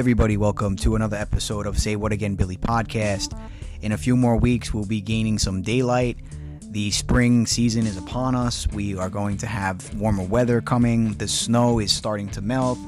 Everybody, welcome to another episode of Say What Again Billy podcast. In a few more weeks, we'll be gaining some daylight. The spring season is upon us. We are going to have warmer weather coming. The snow is starting to melt.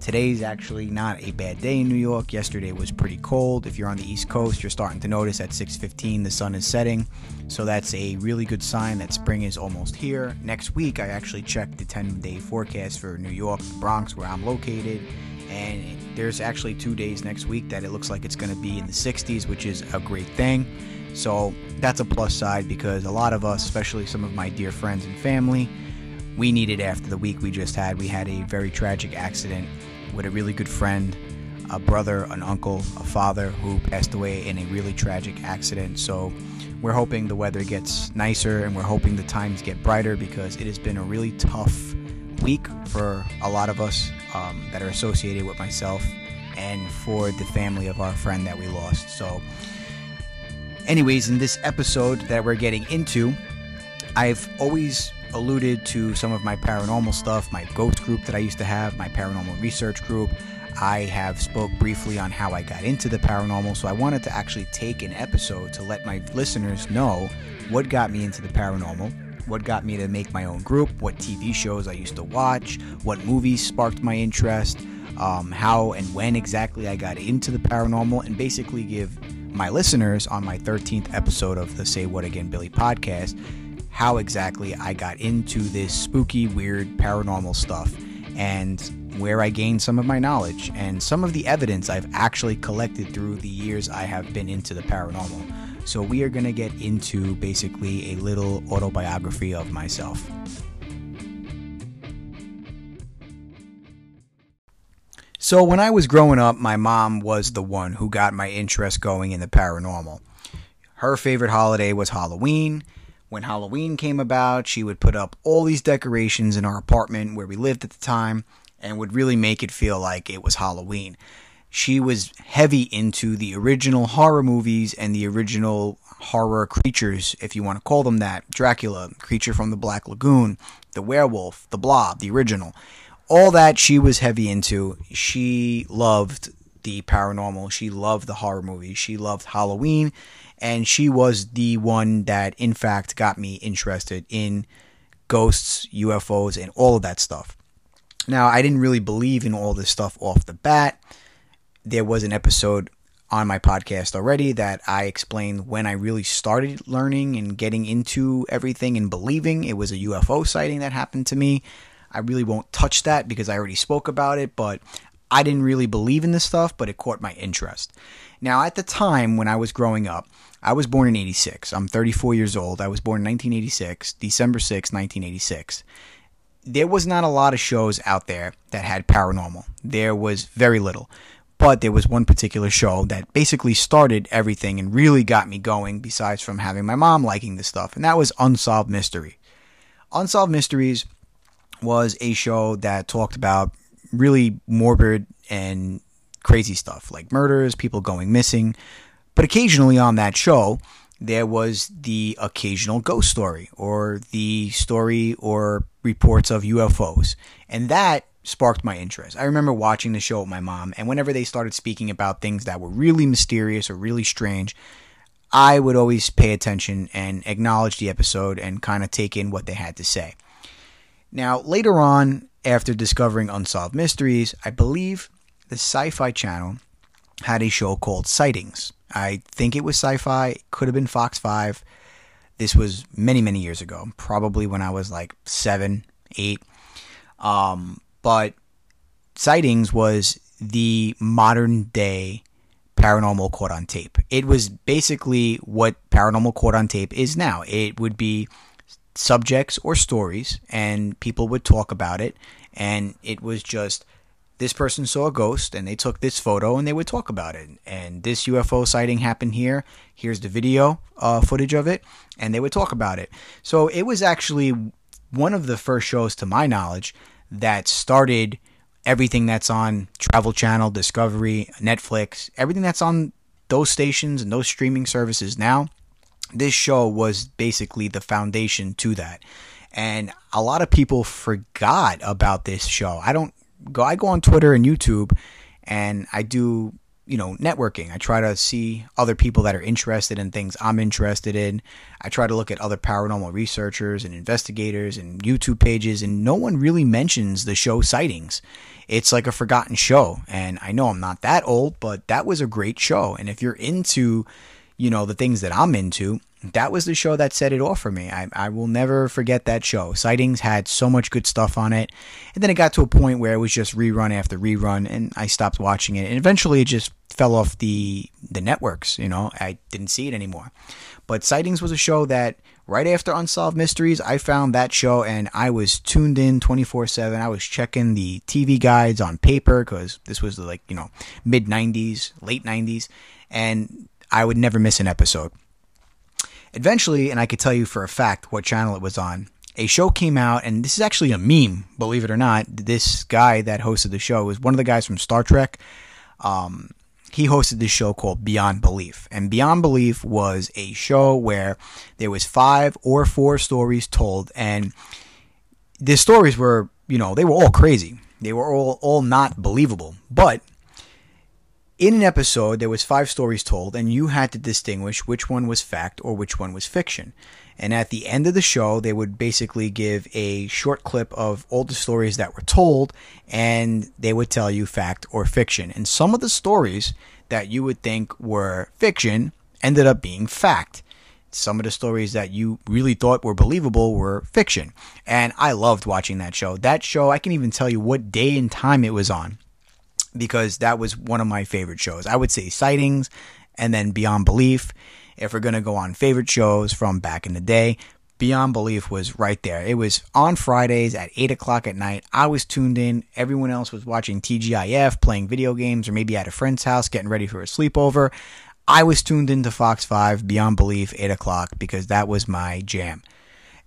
Today's actually not a bad day in New York. Yesterday was pretty cold. If you're on the East Coast, you're starting to notice at 6:15 the sun is setting. So that's a really good sign that spring is almost here. Next week, I actually checked the 10-day forecast for New York, Bronx, where I'm located, and there's actually 2 days next week that it looks like it's going to be in the 60s, which is a great thing. So that's a plus side because a lot of us, especially some of my dear friends and family, we needed after the week we just had. We had a very tragic accident with a really good friend, a brother, an uncle, a father who passed away in a really tragic accident. So we're hoping the weather gets nicer and we're hoping the times get brighter because it has been a really tough week for a lot of us um, that are associated with myself and for the family of our friend that we lost. So, anyways, in this episode that we're getting into, I've always alluded to some of my paranormal stuff, my ghost group that I used to have, my paranormal research group. I have spoke briefly on how I got into the paranormal, so I wanted to actually take an episode to let my listeners know what got me into the paranormal, what got me to make my own group, what TV shows I used to watch, what movies sparked my interest, um, how and when exactly I got into the paranormal, and basically give my listeners on my 13th episode of the Say What Again Billy podcast how exactly I got into this spooky, weird, paranormal stuff and where I gained some of my knowledge and some of the evidence I've actually collected through the years I have been into the paranormal. So, we are going to get into basically a little autobiography of myself. So, when I was growing up, my mom was the one who got my interest going in the paranormal. Her favorite holiday was Halloween. When Halloween came about, she would put up all these decorations in our apartment where we lived at the time and would really make it feel like it was Halloween. She was heavy into the original horror movies and the original horror creatures, if you want to call them that Dracula, Creature from the Black Lagoon, The Werewolf, The Blob, the original. All that she was heavy into. She loved the paranormal. She loved the horror movies. She loved Halloween and she was the one that in fact got me interested in ghosts, UFOs, and all of that stuff. Now, I didn't really believe in all this stuff off the bat. There was an episode on my podcast already that I explained when I really started learning and getting into everything and believing it was a UFO sighting that happened to me. I really won't touch that because I already spoke about it, but I didn't really believe in this stuff, but it caught my interest. Now, at the time when I was growing up, I was born in 86. I'm 34 years old. I was born in 1986, December 6, 1986. There was not a lot of shows out there that had paranormal. There was very little. But there was one particular show that basically started everything and really got me going, besides from having my mom liking this stuff, and that was Unsolved Mystery. Unsolved Mysteries was a show that talked about really morbid and crazy stuff like murders, people going missing. But occasionally on that show, there was the occasional ghost story or the story or reports of UFOs. And that sparked my interest. I remember watching the show with my mom, and whenever they started speaking about things that were really mysterious or really strange, I would always pay attention and acknowledge the episode and kind of take in what they had to say. Now, later on, after discovering Unsolved Mysteries, I believe the Sci Fi Channel had a show called Sightings. I think it was sci fi, could have been Fox 5. This was many, many years ago, probably when I was like seven, eight. Um, but Sightings was the modern day paranormal caught on tape. It was basically what paranormal caught on tape is now. It would be subjects or stories, and people would talk about it, and it was just this person saw a ghost and they took this photo and they would talk about it. And this UFO sighting happened here. Here's the video uh, footage of it, and they would talk about it. So it was actually one of the first shows, to my knowledge, that started everything that's on Travel Channel, Discovery, Netflix, everything that's on those stations and those streaming services now. This show was basically the foundation to that. And a lot of people forgot about this show. I don't go I go on Twitter and YouTube and I do you know, networking. I try to see other people that are interested in things I'm interested in. I try to look at other paranormal researchers and investigators and YouTube pages, and no one really mentions the show Sightings. It's like a forgotten show, and I know I'm not that old, but that was a great show. And if you're into, you know, the things that I'm into, that was the show that set it off for me. I, I will never forget that show. Sightings had so much good stuff on it. And then it got to a point where it was just rerun after rerun, and I stopped watching it. And eventually it just fell off the, the networks. You know, I didn't see it anymore. But Sightings was a show that right after Unsolved Mysteries, I found that show and I was tuned in 24 7. I was checking the TV guides on paper because this was like, you know, mid 90s, late 90s, and I would never miss an episode. Eventually, and I could tell you for a fact what channel it was on, a show came out, and this is actually a meme, believe it or not. This guy that hosted the show was one of the guys from Star Trek. Um, he hosted this show called Beyond Belief. And Beyond Belief was a show where there was five or four stories told, and the stories were, you know, they were all crazy. They were all all not believable. But in an episode, there was five stories told, and you had to distinguish which one was fact or which one was fiction. And at the end of the show, they would basically give a short clip of all the stories that were told, and they would tell you fact or fiction. And some of the stories that you would think were fiction ended up being fact. Some of the stories that you really thought were believable were fiction. And I loved watching that show. That show, I can even tell you what day and time it was on because that was one of my favorite shows. I would say Sightings and then Beyond Belief. If we're going to go on favorite shows from back in the day, Beyond Belief was right there. It was on Fridays at 8 o'clock at night. I was tuned in. Everyone else was watching TGIF, playing video games, or maybe at a friend's house getting ready for a sleepover. I was tuned into Fox 5, Beyond Belief, 8 o'clock, because that was my jam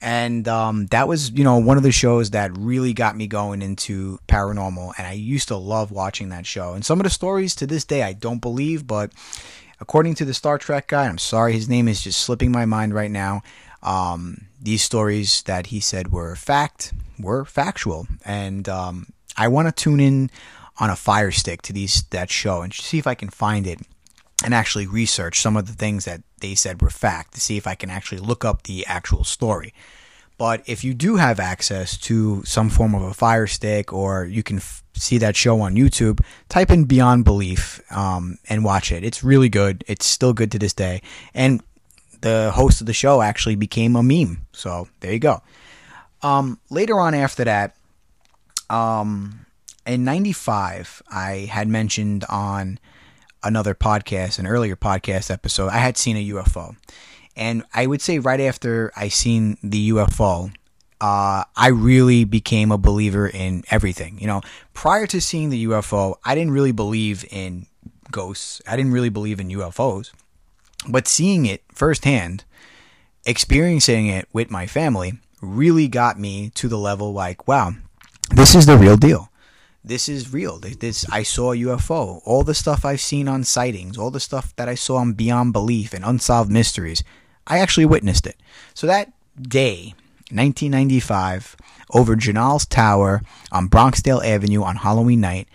and um, that was you know one of the shows that really got me going into paranormal. And i used to love watching that show. And some of the stories to this day i don't believe but according to the star trek guy i'm sorry his name is just slipping my mind right now um, these stories that he said were fact were factual. And um, i want to tune in on a fire stick to these that show and see if i can find it and actually research some of the things that they said were fact to see if I can actually look up the actual story. But if you do have access to some form of a fire stick or you can f- see that show on YouTube, type in Beyond Belief um, and watch it. It's really good. It's still good to this day. And the host of the show actually became a meme. So there you go. Um, later on after that, um, in 95, I had mentioned on another podcast, an earlier podcast episode, I had seen a UFO. And I would say right after I seen the UFO, uh, I really became a believer in everything. You know, prior to seeing the UFO, I didn't really believe in ghosts. I didn't really believe in UFOs. But seeing it firsthand, experiencing it with my family, really got me to the level like, wow, this is the real deal this is real. This I saw a UFO. All the stuff I've seen on sightings, all the stuff that I saw on Beyond Belief and Unsolved Mysteries, I actually witnessed it. So that day, 1995, over Janal's Tower on Bronxdale Avenue on Halloween night,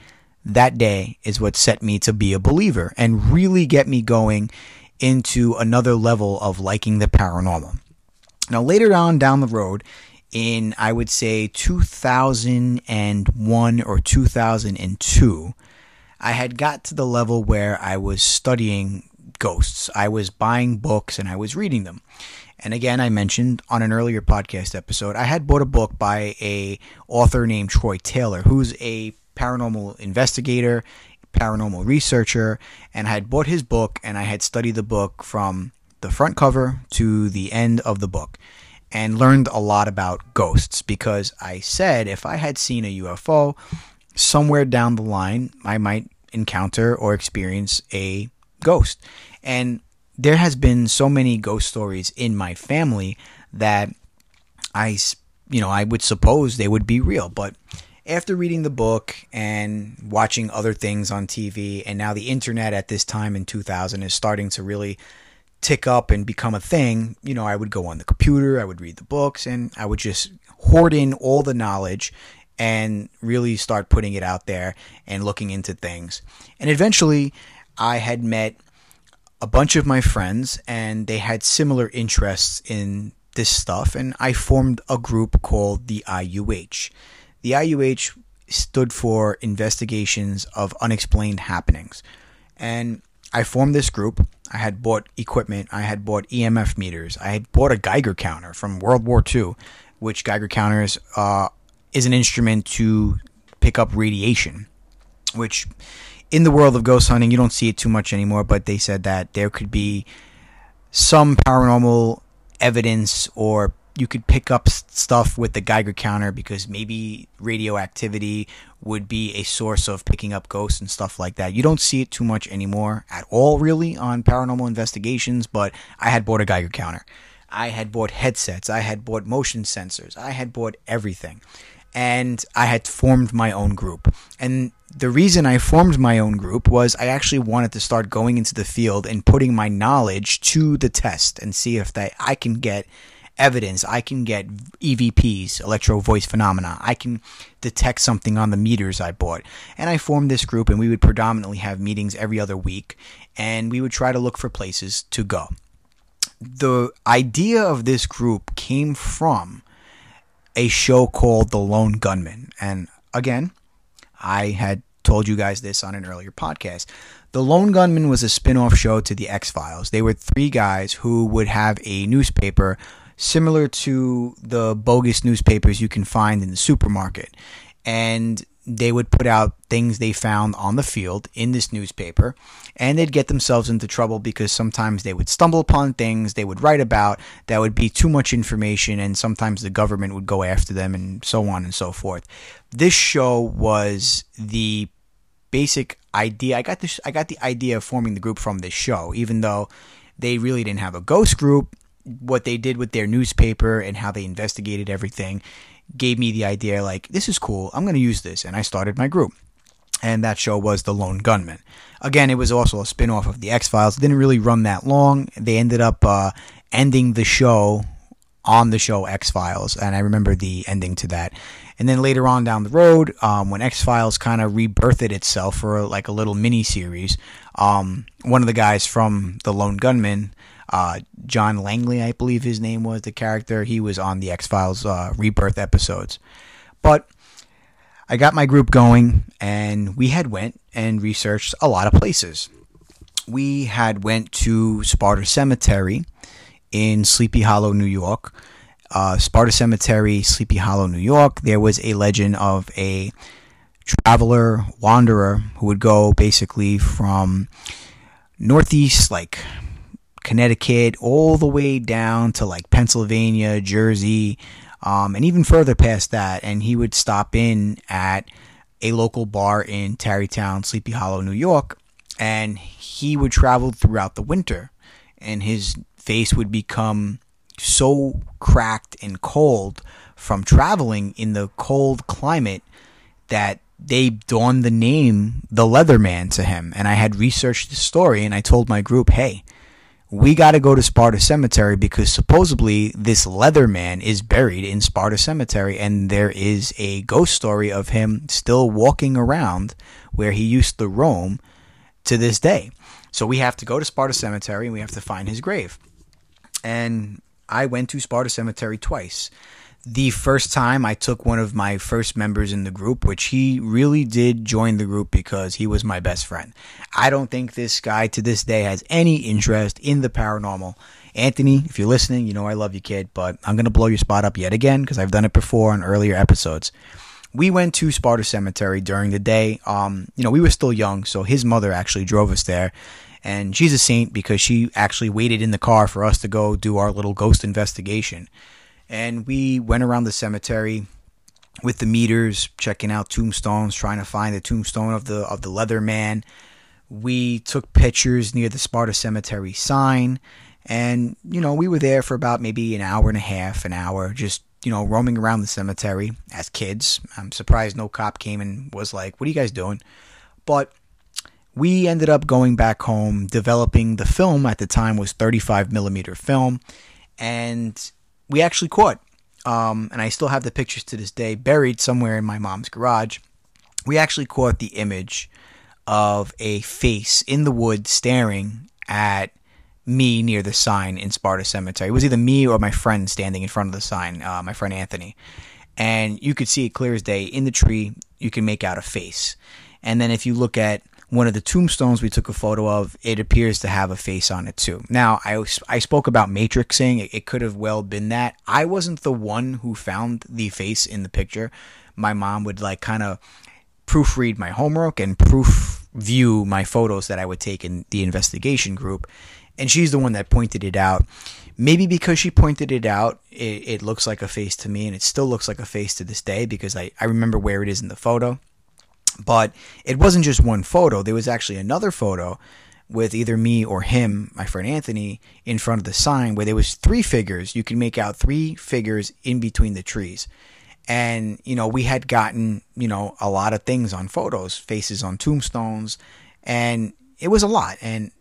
that day is what set me to be a believer and really get me going into another level of liking the paranormal. Now, later on down the road, in I would say 2001 or 2002, I had got to the level where I was studying ghosts. I was buying books and I was reading them. And again, I mentioned on an earlier podcast episode, I had bought a book by a author named Troy Taylor, who's a paranormal investigator, paranormal researcher, and I had bought his book and I had studied the book from the front cover to the end of the book and learned a lot about ghosts because I said if I had seen a UFO somewhere down the line, I might encounter or experience a ghost. And there has been so many ghost stories in my family that I, you know, I would suppose they would be real. But after reading the book and watching other things on TV, and now the internet at this time in 2000 is starting to really tick up and become a thing, you know, I would go on the computer, I would read the books, and I would just hoard in all the knowledge and really start putting it out there and looking into things. And eventually, I had met a bunch of my friends, and they had similar interests in this stuff, and I formed a group called the IUH. The IUH stood for Investigations of Unexplained Happenings. And I formed this group. I had bought equipment. I had bought EMF meters. I had bought a Geiger counter from World War II, which Geiger counters uh, is an instrument to pick up radiation, which in the world of ghost hunting, you don't see it too much anymore, but they said that there could be some paranormal evidence or you could pick up stuff with the Geiger counter because maybe radioactivity would be a source of picking up ghosts and stuff like that. You don't see it too much anymore at all, really, on paranormal investigations, but I had bought a Geiger counter. I had bought headsets. I had bought motion sensors. I had bought everything. And I had formed my own group. And the reason I formed my own group was I actually wanted to start going into the field and putting my knowledge to the test and see if that I can get evidence. I can get EVPs, electro voice phenomena. I can detect something on the meters I bought. And I formed this group, and we would predominantly have meetings every other week, and we would try to look for places to go. The idea of this group came from a show called The Lone Gunman. And again, I had told you guys this on an earlier podcast. The Lone Gunman was a spin off show to The X Files. They were three guys who would have a newspaper similar to the bogus newspapers you can find in the supermarket. And they would put out things they found on the field in this newspaper, and they'd get themselves into trouble because sometimes they would stumble upon things they would write about that would be too much information, and sometimes the government would go after them, and so on and so forth. This show was the basic idea. I got this. I got the idea of forming the group from this show, even though they really didn't have a ghost group what they did with their newspaper and how they investigated everything gave me the idea like this is cool. I'm going to use this. And i started my group. And that show was the lone gunman. Again it was also a spin-off of the x-files. It didn't really run that long. They ended up uh, ending the show on the show x-files. And i remember the ending to that. And then later on down the road um, when x-files kind of rebirthed itself for like a little mini series um, one of the guys from the lone gunmen uh, John Langley, I believe his name was the character. He was on the X Files uh, Rebirth episodes. But I got my group going, and we had went and researched a lot of places. We had went to Sparta Cemetery in Sleepy Hollow, New York. Uh, Sparta Cemetery, Sleepy Hollow, New York. There was a legend of a traveler, wanderer, who would go basically from northeast, like Connecticut, all the way down to like Pennsylvania, Jersey, um, and even further past that. And he would stop in at a local bar in Tarrytown, Sleepy Hollow, New York, and he would travel throughout the winter, and his face would become so cracked and cold from traveling in the cold climate that they donned the name the Leatherman to him. And I had researched the story and I told my group, hey, we got to go to Sparta Cemetery because supposedly this Leatherman is buried in Sparta Cemetery, and there is a ghost story of him still walking around where he used to roam to this day. So we have to go to Sparta Cemetery and we have to find his grave. And I went to Sparta Cemetery twice the first time I took one of my first members in the group, which he really did join the group because he was my best friend. I don't think this guy to this day has any interest in the paranormal. Anthony, if you're listening, you know I love you, kid, but I'm going to blow your spot up yet again because I've done it before on earlier episodes. We went to Sparta Cemetery during the day. Um, you know, we were still young, so his mother actually drove us there. And she's a saint because she actually waited in the car for us to go do our little ghost investigation and we went around the cemetery with the meters, checking out tombstones, trying to find the tombstone of the of the leather man. We took pictures near the Sparta Cemetery sign, and you know we were there for about maybe an hour and a half, an hour, just you know roaming around the cemetery as kids. I'm surprised no cop came and was like, "What are you guys doing?" But we ended up going back home, developing the film at the time was 35 millimeter film, and we actually caught um, and I still have the pictures to this day buried somewhere in my mom's garage. We actually caught the image of a face in the woods staring at me near the sign in Sparta Cemetery. It was either me or my friend standing in front of the sign, uh, my friend Anthony. And you could see it clear as day in the tree. You can make out a face. And then if you look at one of the tombstones we took a photo of, it appears to have a face on it too. Now, I, I spoke about matrixing. It, it could have well been that. I wasn't the one who found the face in the picture. My mom would like kind of proofread my homework and proof view my photos that I would take in the investigation group. And she's the one that pointed it out. Maybe because she pointed it out, it, it looks like a face to me, and it still looks like a face to this day because I, I remember where it is in the photo. But it wasn't just one photo, there was actually another photo with either me or him, my friend Anthony, in front of the sign where there was three figures. You can make out three figures in between the trees. And, you know, we had gotten, you know, a lot of things on photos, faces on tombstones, and it was a lot. And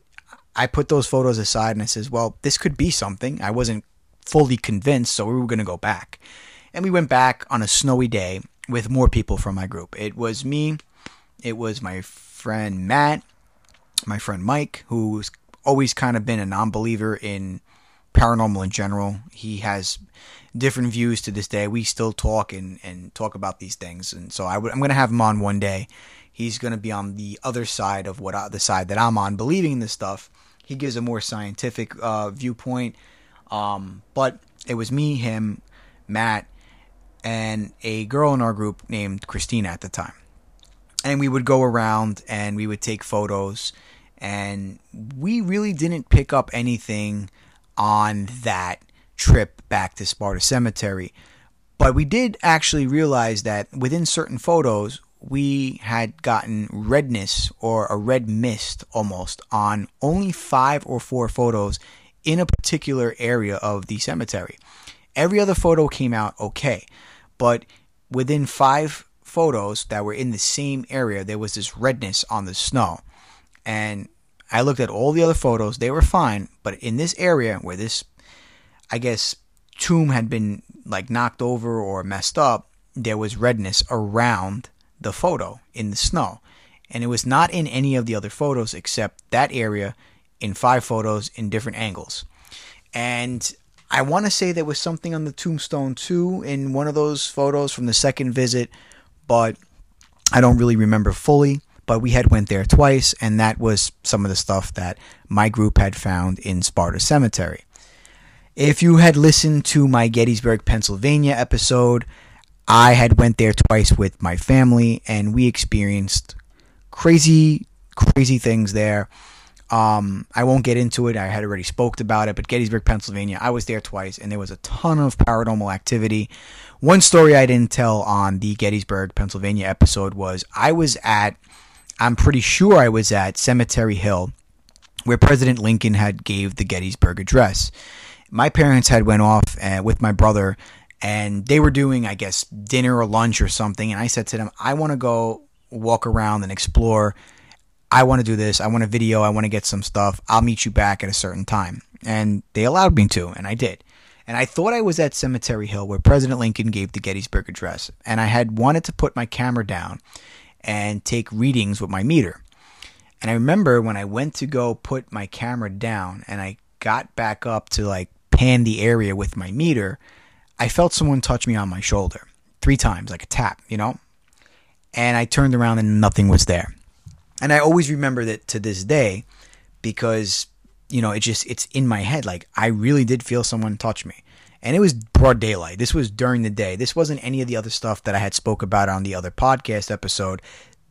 I put those photos aside and I says, well, this could be something. I wasn't fully convinced, so we were going to go back. And we went back on a snowy day with more people from my group. It was me, it was my friend Matt, my friend Mike, who's always kind of been a non believer in paranormal in general. He has different views to this day. We still talk and, and talk about these things. And so I w- I'm going to have him on one day. He's going to be on the other side of what I, the side that I'm on, believing in this stuff. He gives a more scientific uh, viewpoint. Um, but it was me, him, Matt, and a girl in our group named Christina at the time. And we would go around and we would take photos. And we really didn't pick up anything on that trip back to Sparta Cemetery. But we did actually realize that within certain photos, we had gotten redness or a red mist almost on only five or four photos in a particular area of the cemetery. Every other photo came out okay, but within five photos that were in the same area, there was this redness on the snow. And I looked at all the other photos, they were fine, but in this area where this I guess tomb had been like knocked over or messed up, there was redness around the photo in the snow. And it was not in any of the other photos except that area in five photos in different angles. And I want to say there was something on the tombstone too in one of those photos from the second visit, but I don't really remember fully. But we had went there twice, and that was some of the stuff that my group had found in Sparta Cemetery. If you had listened to my Gettysburg, Pennsylvania episode, I had went there twice with my family and we experienced crazy crazy things there. Um, I won't get into it. I had already spoke about it, but Gettysburg, Pennsylvania, I was there twice and there was a ton of paranormal activity. One story I didn't tell on the Gettysburg, Pennsylvania episode was I was at I'm pretty sure I was at Cemetery Hill where President Lincoln had gave the Gettysburg address. My parents had went off uh, with my brother and they were doing i guess dinner or lunch or something and i said to them i want to go walk around and explore. I want to do this. I want a video. I want to get some stuff. I'll meet you back at a certain time. And they allowed me to and i did and i thought i was at cemetery hill where president lincoln gave the gettysburg address and i had wanted to put my camera down and take readings with my meter and i remember when i went to go put my camera down and i got back up to like pan the area with my meter, I felt someone touch me on my shoulder three times, like a tap, you know? And I turned around and nothing was there. And I always remember that to this day because, you know, it just, it's in my head. Like, I really did feel someone touch me. And it was broad daylight. This was during the day. This wasn't any of the other stuff that I had spoke about on the other podcast episode.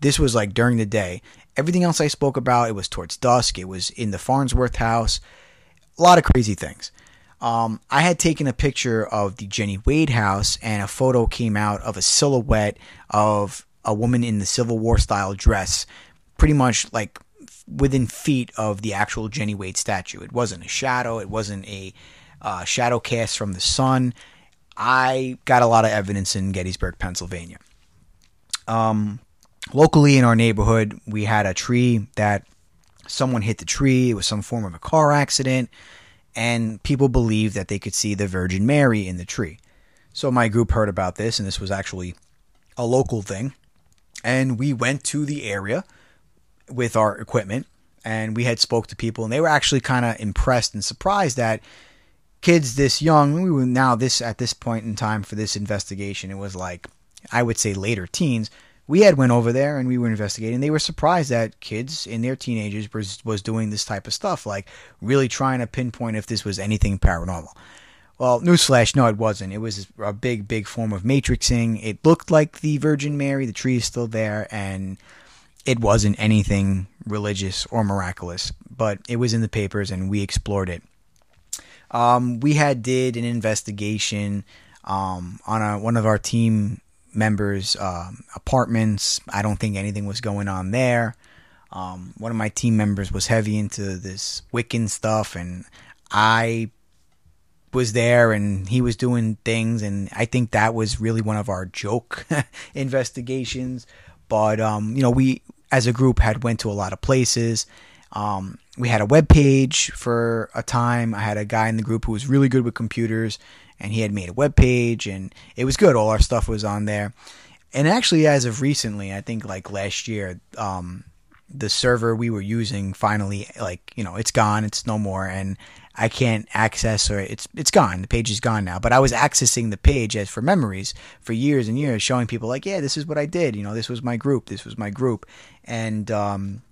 This was like during the day. Everything else I spoke about, it was towards dusk. It was in the Farnsworth house. A lot of crazy things. Um, I had taken a picture of the Jenny Wade house, and a photo came out of a silhouette of a woman in the Civil War style dress, pretty much like within feet of the actual Jenny Wade statue. It wasn't a shadow, it wasn't a uh, shadow cast from the sun. I got a lot of evidence in Gettysburg, Pennsylvania. Um, locally in our neighborhood, we had a tree that someone hit the tree. It was some form of a car accident and people believed that they could see the Virgin Mary in the tree. So my group heard about this, and this was actually a local thing. And we went to the area with our equipment, and we had spoke to people, and they were actually kind of impressed and surprised that kids this young. We were now this at this point in time for this investigation. It was like I would say later teens. We had went over there and we were investigating. They were surprised that kids in their teenagers was, was doing this type of stuff, like really trying to pinpoint if this was anything paranormal. Well, newsflash, no, it wasn't. It was a big, big form of matrixing. It looked like the Virgin Mary. The tree is still there, and it wasn't anything religious or miraculous. But it was in the papers, and we explored it. Um, we had did an investigation um, on a, one of our team members' um, apartments. I don't think anything was going on there. Um, one of my team members was heavy into this Wiccan stuff, and I was there and he was doing things and I think that was really one of our joke investigations but um, you know we as a group had went to a lot of places. Um, we had a web page for a time. I had a guy in the group who was really good with computers and he had made a web page and it was good. All our stuff was on there. And actually as of recently I think like last year um, the server we were using finally like you know it's gone. It's no more. And I can't access or it's it's gone. The page is gone now. But I was accessing the page as for memories for years and years, showing people like, yeah, this is what I did. You know, this was my group. This was my group, and um,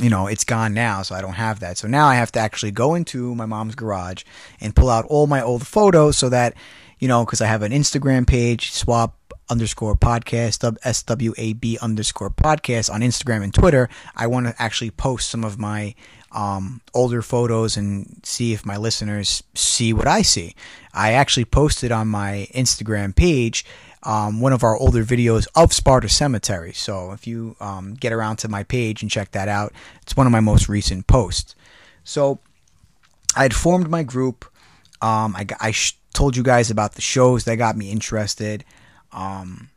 you know, it's gone now, so I don't have that. So now I have to actually go into my mom's garage and pull out all my old photos so that you know, because I have an Instagram page, SWAB underscore podcast, SWAB underscore podcast on Instagram and Twitter. I want to actually post some of my um, older photos and see if my listeners see what I see. I actually posted on my Instagram page um, one of our older videos of Sparta Cemetery. So if you um, get around to my page and check that out, it's one of my most recent posts. So I had formed my group. Um, I, I sh- told you guys about the shows that got me interested. Um,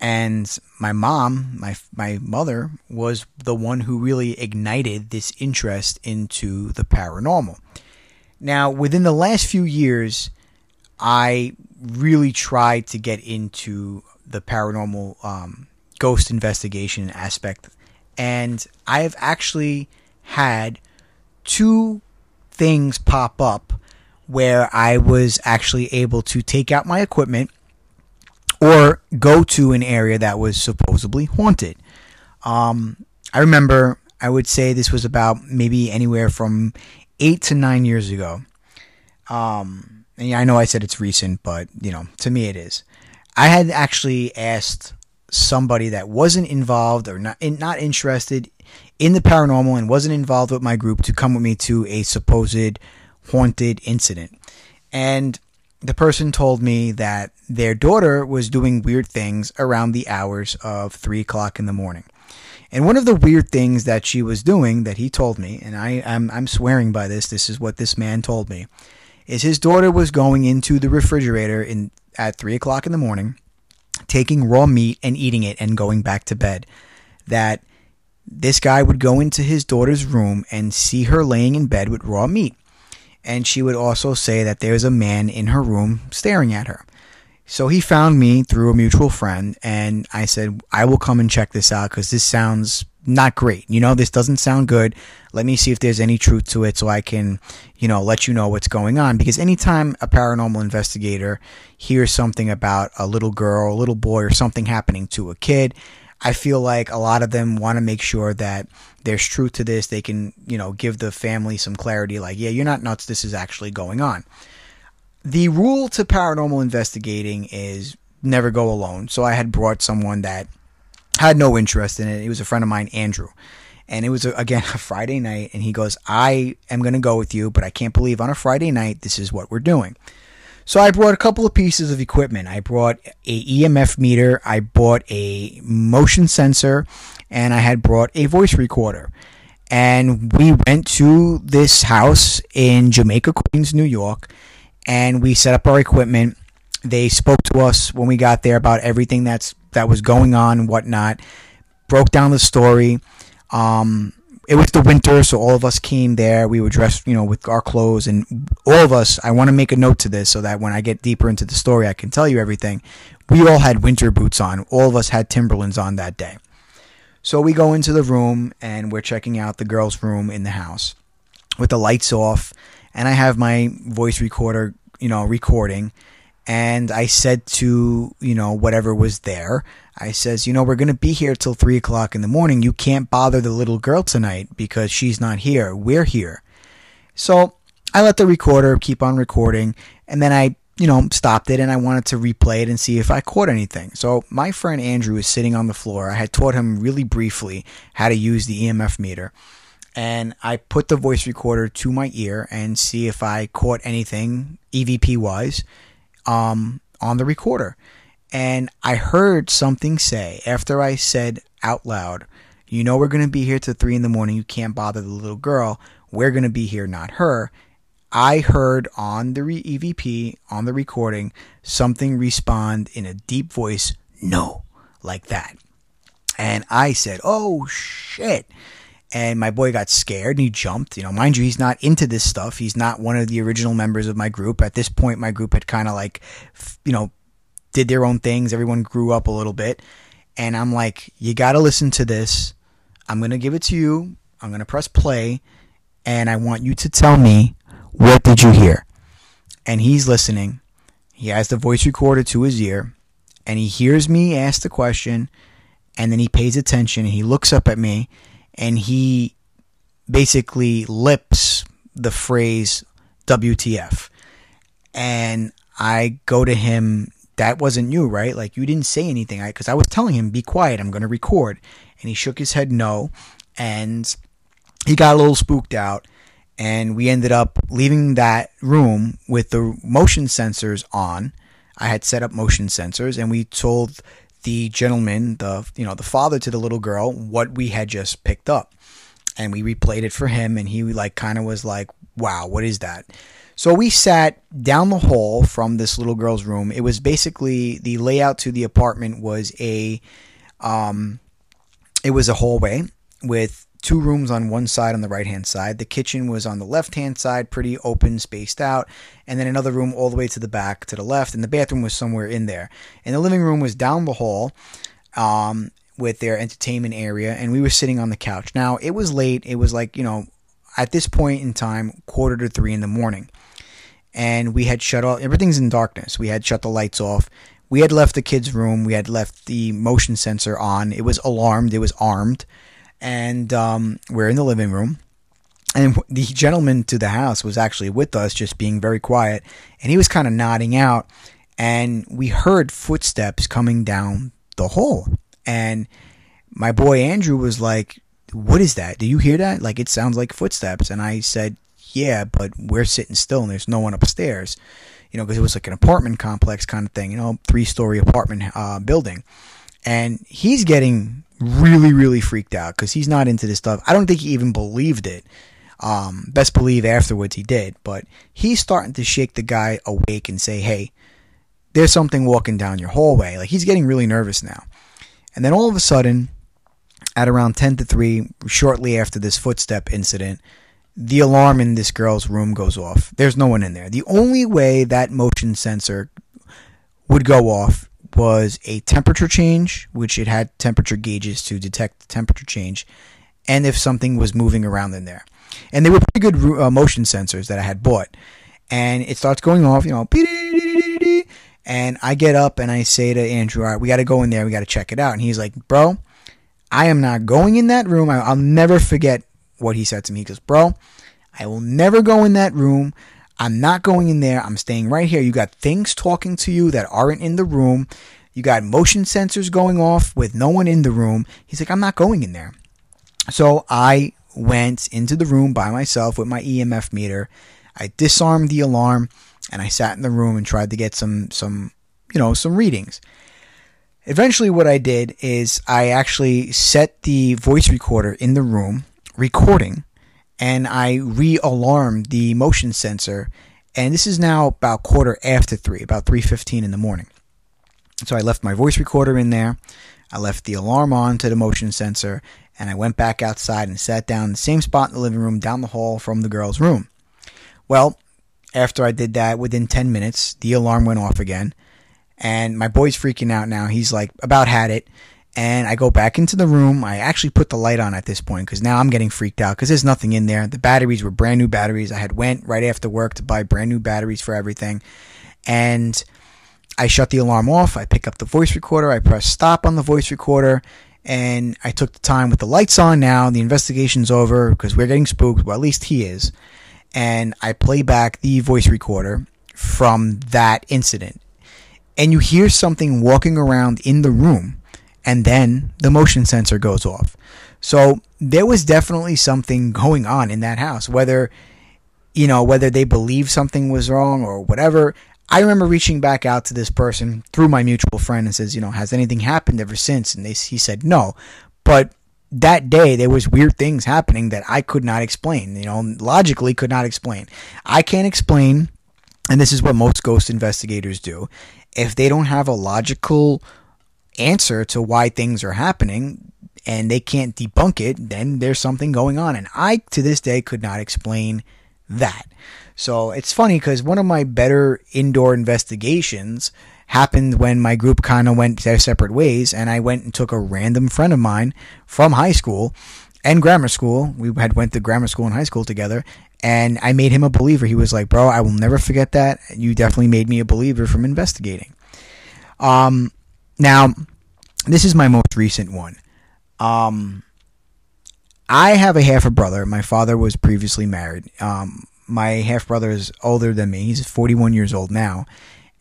and my mom, my my mother, was the one who really ignited this interest into the paranormal. Now, within the last few years, I really tried to get into the paranormal um, ghost investigation aspect, and I have actually had two things pop up where I was actually able to take out my equipment or go to an area that was supposedly haunted. Um, I remember, I would say this was about maybe anywhere from eight to nine years ago. Um, and I know I said it's recent, but you know, to me it is. I had actually asked somebody that wasn't involved or not not interested in the paranormal and wasn't involved with my group to come with me to a supposed haunted incident. And the person told me that their daughter was doing weird things around the hours of three o'clock in the morning. And one of the weird things that she was doing that he told me, and I, I'm, I'm swearing by this, this is what this man told me, is his daughter was going into the refrigerator in at three o'clock in the morning, taking raw meat and eating it and going back to bed. That this guy would go into his daughter's room and see her laying in bed with raw meat and she would also say that there's a man in her room staring at her. So he found me through a mutual friend, and I said, I will come and check this out because this sounds not great. You know, this doesn't sound good. Let me see if there's any truth to it so I can, you know, let you know what's going on. Because anytime a paranormal investigator hears something about a little girl, a little boy, or something happening to a kid, I feel like a lot of them want to make sure that there's truth to this. They can, you know, give the family some clarity like, yeah, you're not nuts. This is actually going on. The rule to paranormal investigating is never go alone. So I had brought someone that had no interest in it. It was a friend of mine, Andrew. And it was, a, again, a Friday night. And he goes, I am going to go with you, but I can't believe on a Friday night, this is what we're doing. So I brought a couple of pieces of equipment. I brought a EMF meter, I bought a motion sensor, and I had brought a voice recorder. And we went to this house in Jamaica, Queens, New York, and we set up our equipment. They spoke to us when we got there about everything that's that was going on and whatnot. Broke down the story. Um, it was the winter, so all of us came there. We were dressed, you know, with our clothes, and all of us. I want to make a note to this so that when I get deeper into the story, I can tell you everything. We all had winter boots on. All of us had Timberlands on that day. So we go into the room and we're checking out the girls' room in the house with the lights off, and I have my voice recorder, you know, recording. And I said to, you know, whatever was there, I says, you know, we're going to be here till three o'clock in the morning. You can't bother the little girl tonight because she's not here. We're here. So I let the recorder keep on recording and then I, you know, stopped it and I wanted to replay it and see if I caught anything. So my friend Andrew is sitting on the floor. I had taught him really briefly how to use the EMF meter. And I put the voice recorder to my ear and see if I caught anything EVP wise um, on the recorder. And I heard something say after I said out loud, You know, we're going to be here till three in the morning. You can't bother the little girl. We're going to be here, not her. I heard on the re- EVP, on the recording, something respond in a deep voice, No, like that. And I said, Oh, shit and my boy got scared and he jumped. You know, mind you, he's not into this stuff. He's not one of the original members of my group. At this point, my group had kind of like, you know, did their own things. Everyone grew up a little bit. And I'm like, you got to listen to this. I'm going to give it to you. I'm going to press play. And I want you to tell me, what did you hear? And he's listening. He has the voice recorder to his ear. And he hears me ask the question. And then he pays attention. And he looks up at me and he basically lips the phrase WTF. And I go to him, that wasn't you, right? Like, you didn't say anything. Because I, I, was telling him, be quiet, I'm going to record. And he shook his head no. And he got a little spooked out. And we ended up leaving that room with the motion sensors on. I had set up motion sensors, and we told the gentleman, the you know the father to the little girl, what we had just picked up, and we replayed it for him, and he like kind of was like, "Wow, what is that?" So we sat down the hall from this little girl's room. It was basically the layout to the apartment was a, um, it was a hallway with two rooms on one side on the right hand side. The kitchen was on the left hand side, pretty open, spaced out, and then another room all the way to the back to the left, and the bathroom was somewhere in there. And the living room was down the hall. Um, with their entertainment area, and we were sitting on the couch. Now, it was late. It was like, you know, at this point in time, quarter to three in the morning. And we had shut off, everything's in darkness. We had shut the lights off. We had left the kids' room. We had left the motion sensor on. It was alarmed, it was armed and um, we're in the living room. And the gentleman to the house was actually with us, just being very quiet, and he was kind of nodding out. And we heard footsteps coming down the hall. And my boy Andrew was like, What is that? Do you hear that? Like, it sounds like footsteps. And I said, Yeah, but we're sitting still and there's no one upstairs. You know, because it was like an apartment complex kind of thing, you know, three story apartment uh, building. And he's getting really, really freaked out because he's not into this stuff. I don't think he even believed it. Um, best believe afterwards he did, but he's starting to shake the guy awake and say, "Hey, there's something walking down your hallway." Like he's getting really nervous now. And then all of a sudden, at around 10 to 3, shortly after this footstep incident, the alarm in this girl's room goes off. There's no one in there. The only way that motion sensor would go off was a temperature change, which it had temperature gauges to detect the temperature change, and if something was moving around in there. And they were pretty good uh, motion sensors that I had bought. And it starts going off, you know, and I get up and I say to Andrew, all right, we got to go in there. We got to check it out. And he's like, bro, I am not going in that room. I'll never forget what he said to me. He goes, bro, I will never go in that room. I'm not going in there. I'm staying right here. You got things talking to you that aren't in the room. You got motion sensors going off with no one in the room. He's like, I'm not going in there. So I went into the room by myself with my EMF meter. I disarmed the alarm and I sat in the room and tried to get some some you know some readings. Eventually what I did is I actually set the voice recorder in the room recording and I re-alarmed the motion sensor. And this is now about quarter after three, about 3:15 in the morning. So I left my voice recorder in there. I left the alarm on to the motion sensor, and I went back outside and sat down in the same spot in the living room down the hall from the girl's room. Well, after I did that, within 10 minutes, the alarm went off again. And my boy's freaking out now. He's like, about had it. And I go back into the room. I actually put the light on at this point because now I'm getting freaked out because there's nothing in there. The batteries were brand new batteries. I had went right after work to buy brand new batteries for everything. And I shut the alarm off. I pick up the voice recorder. I press stop on the voice recorder. And I took the time with the lights on now. The investigation's over because we're getting spooked. Well, at least he is. And I play back the voice recorder from that incident. And you hear something walking around in the room and then the motion sensor goes off. So there was definitely something going on in that house, whether you know whether they believe something was wrong or whatever. I remember reaching back out to this person through my mutual friend and says, you know, has anything happened ever since? And they, he said no, but that day there was weird things happening that I could not explain. You know, logically could not explain. I can't explain, and this is what most ghost investigators do. If they don't have a logical answer to why things are happening and they can't debunk it, then there's something going on. And I, to this day, could not explain that. So it's funny because one of my better indoor investigations happened when my group kind of went their separate ways, and I went and took a random friend of mine from high school and grammar school. We had went to grammar school and high school together, and I made him a believer. He was like, "Bro, I will never forget that. You definitely made me a believer from investigating." Um, now, this is my most recent one. Um, I have a half a brother. My father was previously married. Um, my half brother is older than me. He's 41 years old now.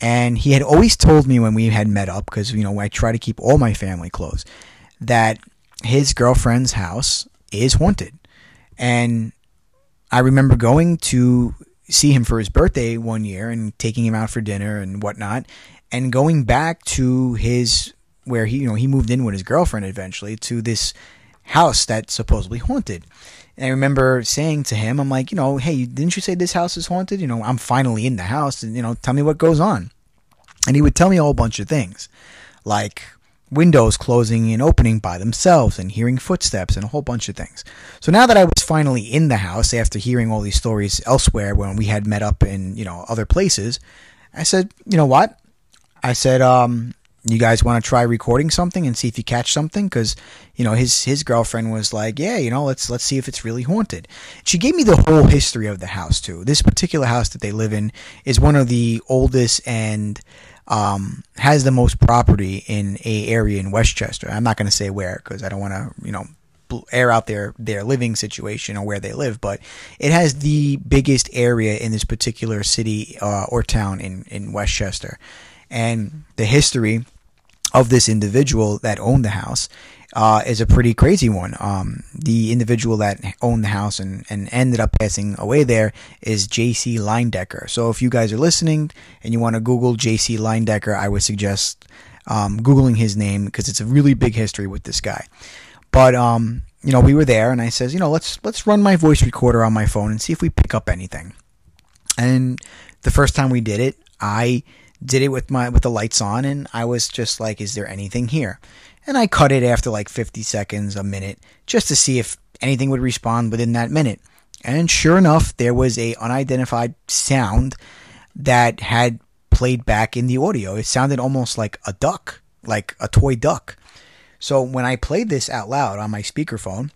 And he had always told me when we had met up, because, you know, I try to keep all my family close, that his girlfriend's house is haunted. And I remember going to see him for his birthday one year and taking him out for dinner and whatnot and going back to his where he you know he moved in with his girlfriend eventually to this house that's supposedly haunted. And I remember saying to him, I'm like, you know, hey, didn't you say this house is haunted? You know, I'm finally in the house, and you know, tell me what goes on. And he would tell me a whole bunch of things, like windows closing and opening by themselves, and hearing footsteps, and a whole bunch of things. So now that I was finally in the house after hearing all these stories elsewhere when we had met up in you know other places, I said, you know what? I said, um, you guys want to try recording something and see if you catch something? Because you know his his girlfriend was like yeah you know let's let's see if it's really haunted. She gave me the whole history of the house too. This particular house that they live in is one of the oldest and um, has the most property in a area in westchester. I'm not going to say where because i don't want to you know air out their their living situation or where they live but it has the biggest area in this particular city uh, or town in in westchester and the history of this individual that owned the house uh, is a pretty crazy one. Um, the individual that owned the house and, and ended up passing away there is J.C. Leyendecker. So if you guys are listening and you want to Google J.C. Leyendecker, I would suggest um, Googling his name because it's a really big history with this guy. But um, you know, we were there, and I says, you know, let's let's run my voice recorder on my phone and see if we pick up anything. And the first time we did it, I did it with my with the lights on and I was just like is there anything here? And I cut it after like 50 seconds, a minute, just to see if anything would respond within that minute. And sure enough, there was a unidentified sound that had played back in the audio. It sounded almost like a duck, like a toy duck. So when I played this out loud on my speakerphone,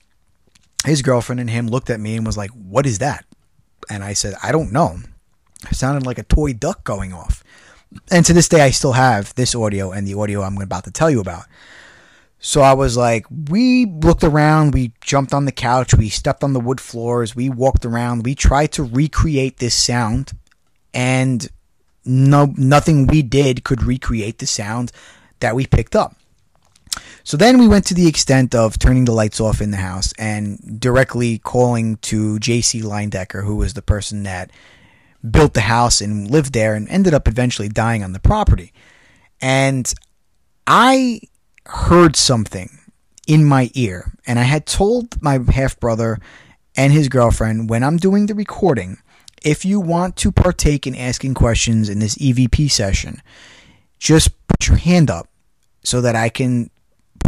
his girlfriend and him looked at me and was like, "What is that?" And I said, "I don't know." It sounded like a toy duck going off. And to this day, I still have this audio and the audio I'm about to tell you about. So I was like, we looked around, we jumped on the couch, we stepped on the wood floors, we walked around, we tried to recreate this sound, and no, nothing we did could recreate the sound that we picked up. So then we went to the extent of turning the lights off in the house and directly calling to JC Leyendecker, who was the person that built the house and lived there and ended up eventually dying on the property. And I heard something in my ear, and I had told my half brother and his girlfriend when I'm doing the recording if you want to partake in asking questions in this EVP session, just put your hand up so that I can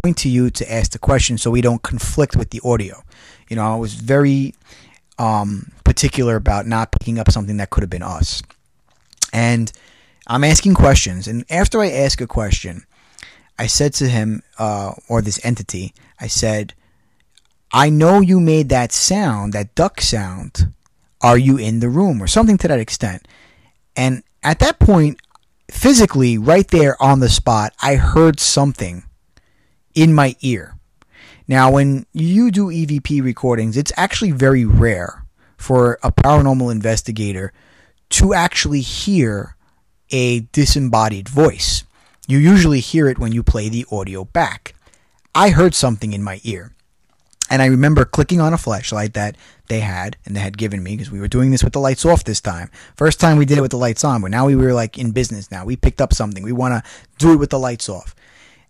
point to you to ask the question so we don't conflict with the audio. You know, I was very um, particular about not picking up something that could have been us. And I'm asking questions. And after I ask a question, I said to him, uh, or this entity, I said, I know you made that sound, that duck sound. Are you in the room? Or something to that extent. And at that point, physically, right there on the spot, I heard something in my ear. Now, when you do EVP recordings, it's actually very rare for a paranormal investigator to actually hear a disembodied voice. You usually hear it when you play the audio back. I heard something in my ear. And I remember clicking on a flashlight that they had and they had given me because we were doing this with the lights off this time. First time we did it with the lights on, but now we were like in business now. We picked up something. We want to do it with the lights off.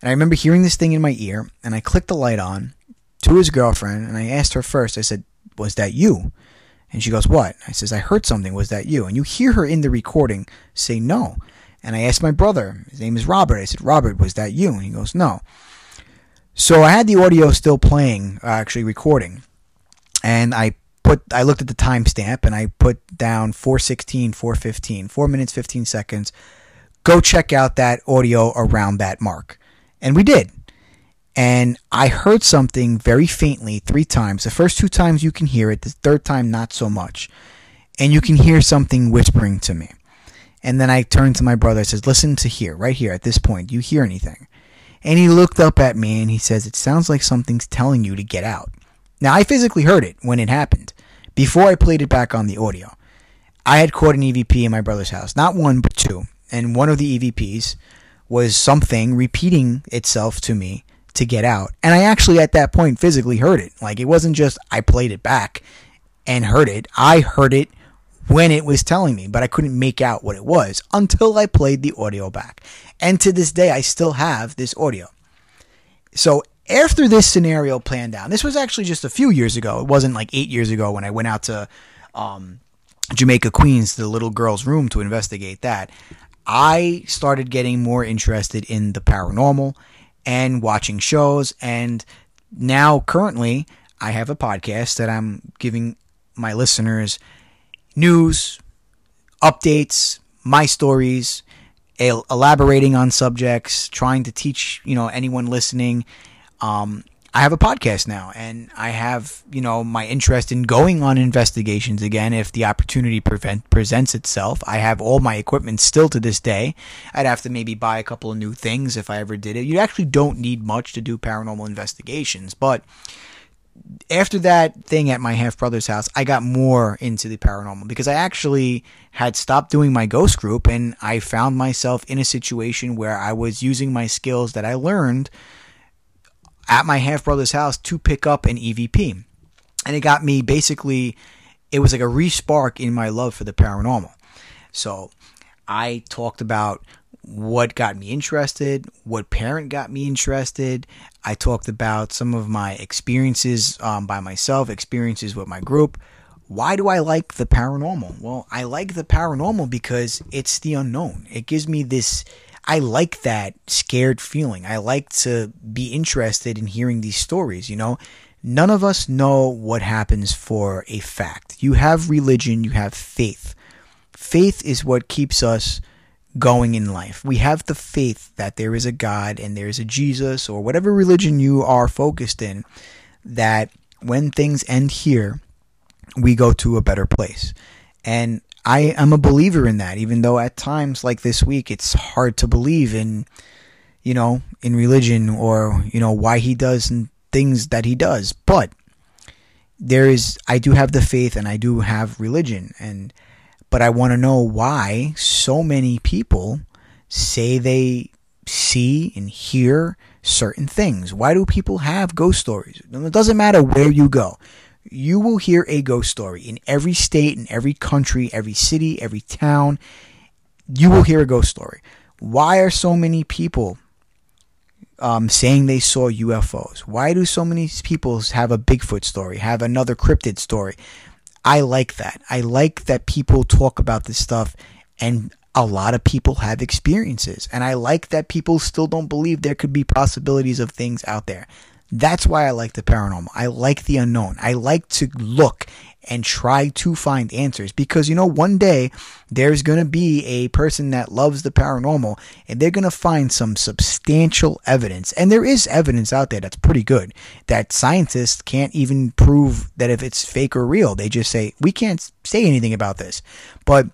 And I remember hearing this thing in my ear and I clicked the light on to his girlfriend and I asked her first, I said, Was that you? And she goes, What? I says, I heard something. Was that you? And you hear her in the recording say no. And I asked my brother, his name is Robert. I said, Robert, was that you? And he goes, No. So I had the audio still playing, uh, actually recording, and I put I looked at the timestamp and I put down 416, 415, 4 minutes 15 seconds. Go check out that audio around that mark. And we did. And I heard something very faintly three times. The first two times you can hear it, the third time not so much. And you can hear something whispering to me. And then I turned to my brother and says, Listen to here, right here at this point. Do you hear anything? And he looked up at me and he says, It sounds like something's telling you to get out. Now, I physically heard it when it happened, before I played it back on the audio. I had caught an EVP in my brother's house, not one, but two. And one of the EVPs was something repeating itself to me to get out. And I actually, at that point, physically heard it. Like, it wasn't just I played it back and heard it, I heard it when it was telling me, but I couldn't make out what it was until I played the audio back. And to this day, I still have this audio. So after this scenario planned out, this was actually just a few years ago. It wasn't like eight years ago when I went out to um, Jamaica, Queens, the little girl's room to investigate that. I started getting more interested in the paranormal and watching shows. And now, currently, I have a podcast that I'm giving my listeners news, updates, my stories, elaborating on subjects, trying to teach, you know, anyone listening. Um, I have a podcast now, and I have, you know, my interest in going on investigations again if the opportunity prevent, presents itself. I have all my equipment still to this day. I'd have to maybe buy a couple of new things if I ever did it. You actually don't need much to do paranormal investigations, but after that thing at my half brother's house, I got more into the paranormal because I actually had stopped doing my ghost group and I found myself in a situation where I was using my skills that I learned at my half brother's house to pick up an EVP. And it got me basically, it was like a respark in my love for the paranormal. So I talked about what got me interested, what parent got me interested. I talked about some of my experiences um, by myself, experiences with my group. Why do I like the paranormal? Well, I like the paranormal because it's the unknown. It gives me this. I like that scared feeling. I like to be interested in hearing these stories, you know? None of us know what happens for a fact. You have religion, you have faith. Faith is what keeps us going in life. We have the faith that there is a God and there is a Jesus or whatever religion you are focused in, that when things end here, we go to a better place. And I am a believer in that, even though at times like this week, it's hard to believe in, you know, in religion or, you know, why he does things that he does. But there is, I do have the faith and I do have religion. And, but I want to know why so many people say they see and hear certain things. Why do people have ghost stories? It doesn't matter where you go. You will hear a ghost story in every state, in every country, every city, every town. You will hear a ghost story. Why are so many people um, saying they saw UFOs? Why do so many people have a Bigfoot story, have another cryptid story? I like that. I like that people talk about this stuff and a lot of people have experiences. And I like that people still don't believe there could be possibilities of things out there. That's why I like the paranormal. I like the unknown. I like to look and try to find answers because you know one day there's going to be a person that loves the paranormal and they're going to find some substantial evidence and there is evidence out there that's pretty good that scientists can't even prove that if it's fake or real they just say we can't say anything about this but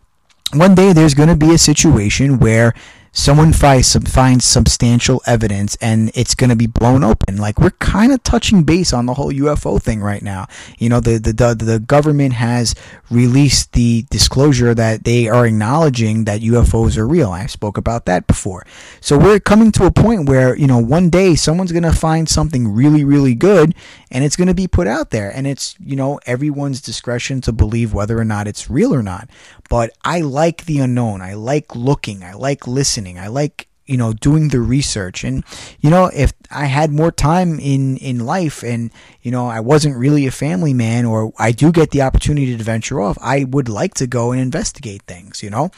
one day there's going to be a situation where someone finds some finds substantial evidence and it's going to be blown open. Like we're kind of touching base on the whole UFO thing right now. You know the, the the the government has released the disclosure that they are acknowledging that UFOs are real. I spoke about that before. So we're coming to a point where you know one day someone's going to find something really really good and it's going to be put out there. And it's you know everyone's discretion to believe whether or not it's real or not but I like the unknown. I like looking. I like listening. I like you know doing the research. And you know if i had more time in in life and you know i wasn't really a family man or i do get the opportunity to venture off i would like to go and investigate things you know?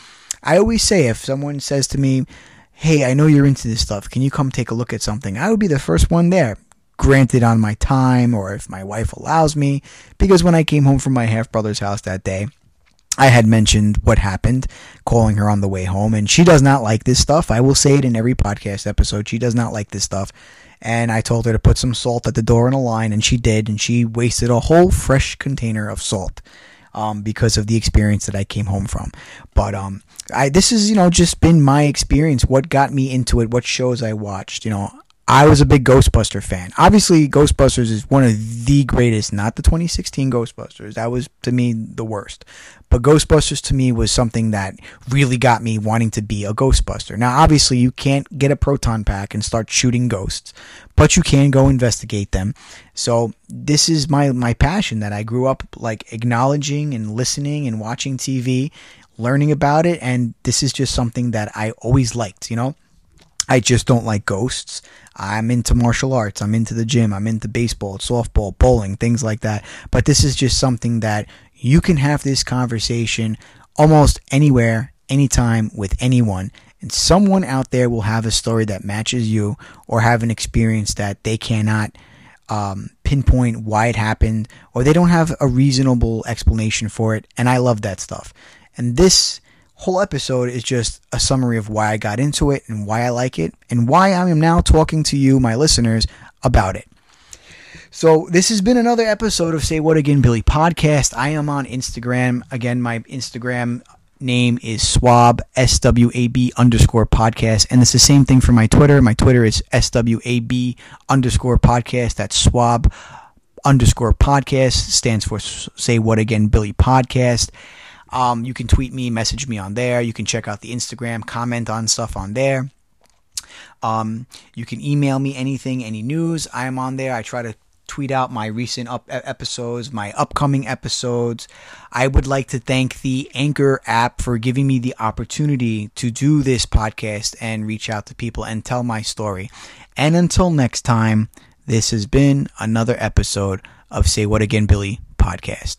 I always say if someone says to me hey i know you're into this stuff. Can you come take a look at something? I would be the first one there. Granted on my time or if my wife allows me because when i came home from my half brother's house that day I had mentioned what happened, calling her on the way home, and she does not like this stuff. I will say it in every podcast episode. She does not like this stuff. And I told her to put some salt at the door in a line, and she did, and she wasted a whole fresh container of salt. Um, because of the experience that I came home from. But um, I this is you know just been my experience. What got me into it? What shows I watched? You know, I was a big Ghostbuster fan. Obviously, Ghostbusters is one of the greatest, not the 2016 Ghostbusters. That was, to me, the worst. But Ghostbusters to me was something that really got me wanting to be a Ghostbuster. Now, obviously, you can't get a proton pack and start shooting ghosts, but you can go investigate them. So, this is my, my passion that I grew up like acknowledging and listening and watching TV, learning about it. And this is just something that I always liked, you know? I just don't like ghosts. I'm into martial arts. I'm into the gym. I'm into baseball, softball, bowling, things like that. But this is just something that you can have this conversation almost anywhere, anytime with anyone. And someone out there will have a story that matches you or have an experience that they cannot um, pinpoint why it happened or they don't have a reasonable explanation for it. And I love that stuff. And this whole episode is just a summary of why I got into it and why I like it and why I am now talking to you, my listeners, about it. So, this has been another episode of Say What Again Billy podcast. I am on Instagram. Again, my Instagram name is swab swab underscore podcast and it's the same thing for my twitter my twitter is swab underscore podcast that's swab underscore podcast stands for say what again billy podcast um, you can tweet me, message me on there. You can check out the Instagram, comment on stuff on there. Um, you can email me anything, any news. I am on there. I try to tweet out my recent up episodes, my upcoming episodes. I would like to thank the Anchor app for giving me the opportunity to do this podcast and reach out to people and tell my story. And until next time, this has been another episode of Say What Again Billy podcast.